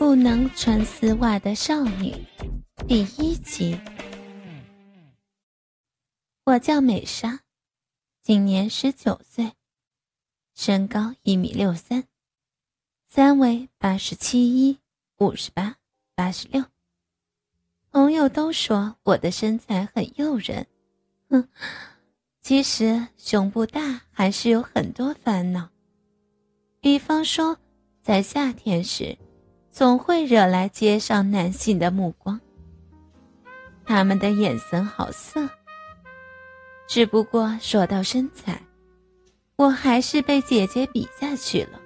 不能穿丝袜的少女，第一集。我叫美莎，今年十九岁，身高一米六三，三围八十七一、五十八、八十六。朋友都说我的身材很诱人，哼，其实胸部大还是有很多烦恼，比方说在夏天时。总会惹来街上男性的目光，他们的眼神好色。只不过说到身材，我还是被姐姐比下去了。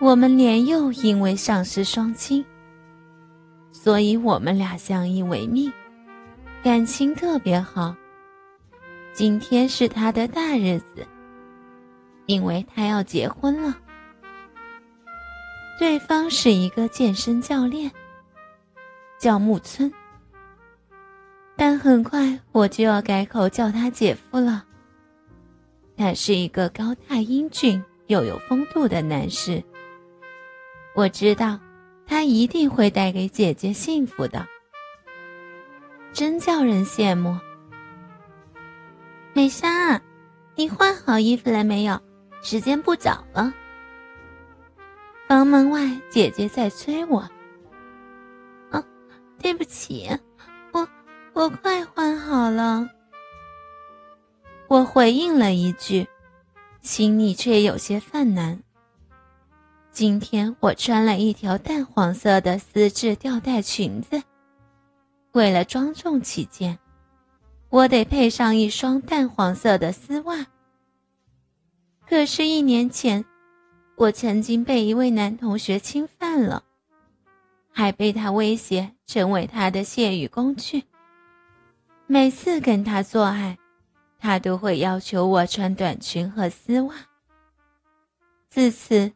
我们年幼因为丧失双亲，所以我们俩相依为命，感情特别好。今天是他的大日子，因为他要结婚了。对方是一个健身教练，叫木村。但很快我就要改口叫他姐夫了。他是一个高大英俊又有风度的男士。我知道，他一定会带给姐姐幸福的。真叫人羡慕。美莎，你换好衣服了没有？时间不早了。房门外，姐姐在催我。啊，对不起，我我快换好了。我回应了一句，心里却有些犯难。今天我穿了一条淡黄色的丝质吊带裙子，为了庄重起见，我得配上一双淡黄色的丝袜。可是，一年前。我曾经被一位男同学侵犯了，还被他威胁成为他的泄欲工具。每次跟他做爱，他都会要求我穿短裙和丝袜。自此，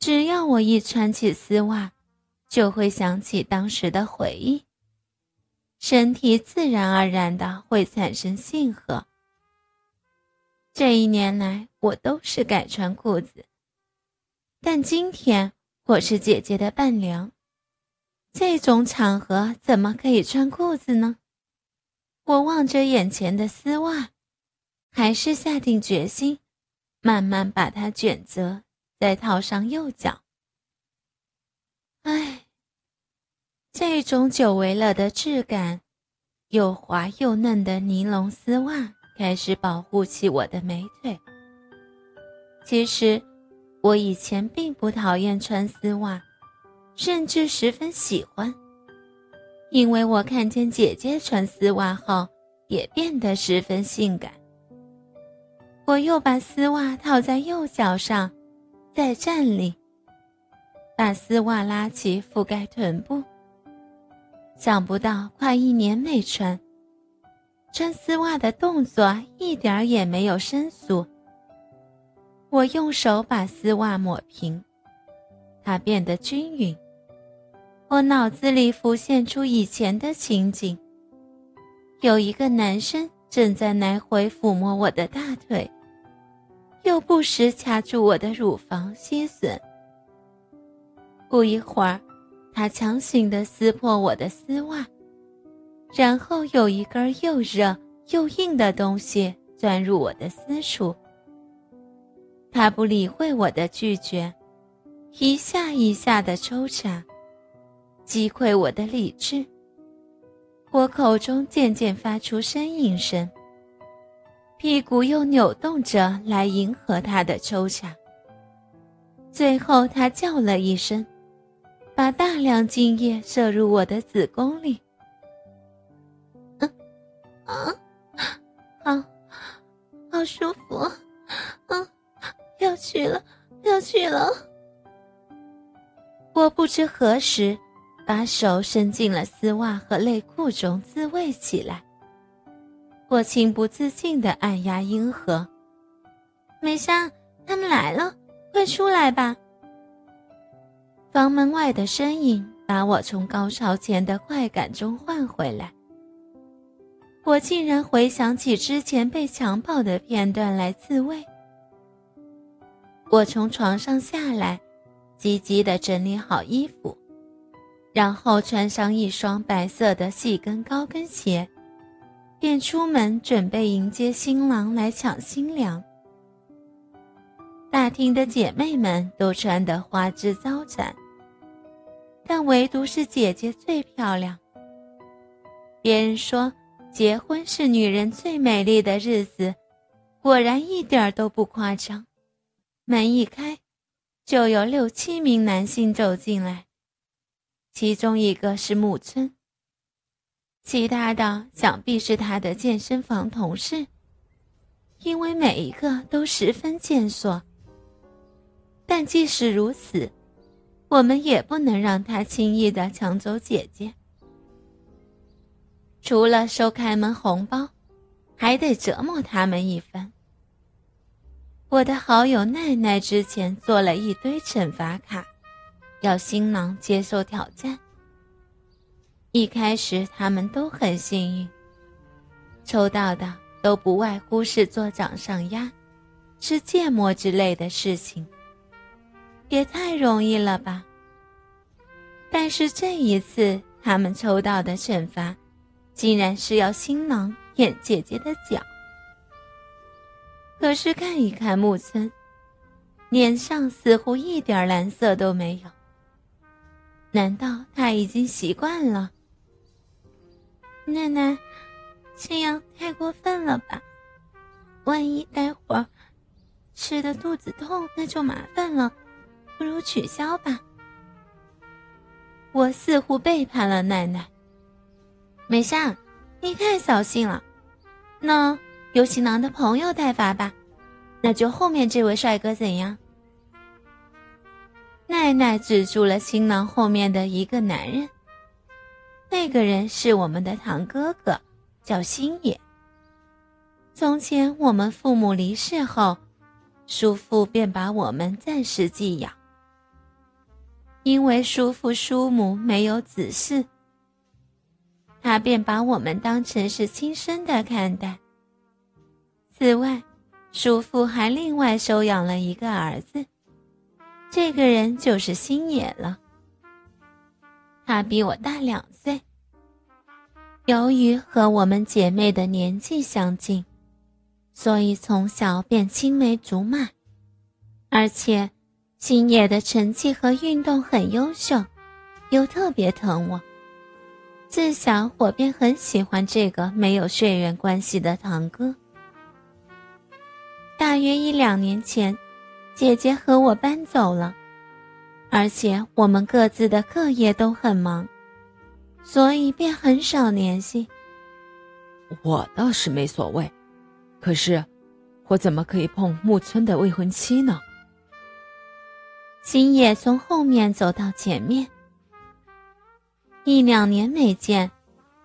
只要我一穿起丝袜，就会想起当时的回忆，身体自然而然的会产生性荷。这一年来，我都是改穿裤子。但今天我是姐姐的伴娘，这种场合怎么可以穿裤子呢？我望着眼前的丝袜，还是下定决心，慢慢把它卷折，再套上右脚。唉，这种久违了的质感，又滑又嫩的尼龙丝袜开始保护起我的美腿。其实。我以前并不讨厌穿丝袜，甚至十分喜欢，因为我看见姐姐穿丝袜后也变得十分性感。我又把丝袜套在右脚上，再站立，把丝袜拉起覆盖臀部。想不到快一年没穿，穿丝袜的动作一点也没有生疏。我用手把丝袜抹平，它变得均匀。我脑子里浮现出以前的情景：有一个男生正在来回抚摸我的大腿，又不时掐住我的乳房吸吮。不一会儿，他强行地撕破我的丝袜，然后有一根又热又硬的东西钻入我的私处。他不理会我的拒绝，一下一下的抽插，击溃我的理智。我口中渐渐发出呻吟声，屁股又扭动着来迎合他的抽插。最后，他叫了一声，把大量精液射入我的子宫里。去了，要去了！我不知何时，把手伸进了丝袜和内裤中自慰起来。我情不自禁地按压阴核。美香，他们来了，快出来吧！房门外的声音把我从高潮前的快感中唤回来。我竟然回想起之前被强暴的片段来自慰。我从床上下来，积极地整理好衣服，然后穿上一双白色的细跟高跟鞋，便出门准备迎接新郎来抢新娘。大厅的姐妹们都穿得花枝招展，但唯独是姐姐最漂亮。别人说，结婚是女人最美丽的日子，果然一点都不夸张。门一开。就有六七名男性走进来，其中一个是木村，其他的想必是他的健身房同事，因为每一个都十分健硕。但即使如此，我们也不能让他轻易的抢走姐姐。除了收开门红包，还得折磨他们一番。我的好友奈奈之前做了一堆惩罚卡，要新郎接受挑战。一开始他们都很幸运，抽到的都不外乎是做掌上压、吃芥末之类的事情，也太容易了吧。但是这一次他们抽到的惩罚，竟然是要新郎舔姐姐的脚。可是看一看木村，脸上似乎一点蓝色都没有。难道他已经习惯了？奶奶，这样太过分了吧？万一待会儿吃的肚子痛，那就麻烦了。不如取消吧。我似乎背叛了奶奶。美香，你太扫兴了。那。由新郎的朋友代罚吧，那就后面这位帅哥怎样？奈奈指住了新郎后面的一个男人，那个人是我们的堂哥哥，叫星野。从前我们父母离世后，叔父便把我们暂时寄养，因为叔父叔母没有子嗣，他便把我们当成是亲生的看待。此外，叔父还另外收养了一个儿子，这个人就是星野了。他比我大两岁，由于和我们姐妹的年纪相近，所以从小便青梅竹马。而且，星野的成绩和运动很优秀，又特别疼我，自小我便很喜欢这个没有血缘关系的堂哥。大约一两年前，姐姐和我搬走了，而且我们各自的课业都很忙，所以便很少联系。我倒是没所谓，可是我怎么可以碰木村的未婚妻呢？星野从后面走到前面，一两年没见，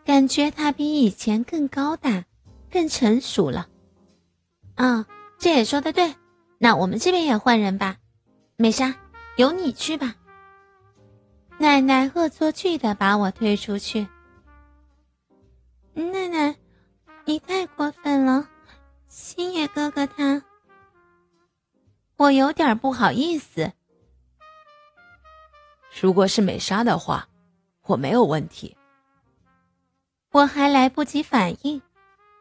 感觉他比以前更高大，更成熟了。啊。这也说的对，那我们这边也换人吧。美莎，由你去吧。奶奶恶作剧的把我推出去。奶奶，你太过分了，星野哥哥他……我有点不好意思。如果是美莎的话，我没有问题。我还来不及反应，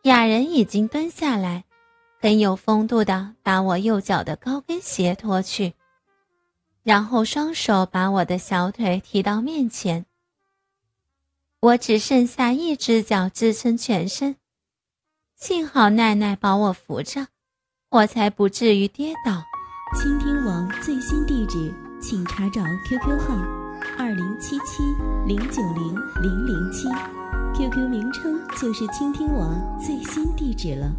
雅人已经蹲下来。很有风度的把我右脚的高跟鞋脱去，然后双手把我的小腿提到面前。我只剩下一只脚支撑全身，幸好奈奈把我扶着，我才不至于跌倒。倾听王最新地址，请查找 QQ 号二零七七零九零零零七，QQ 名称就是倾听王最新地址了。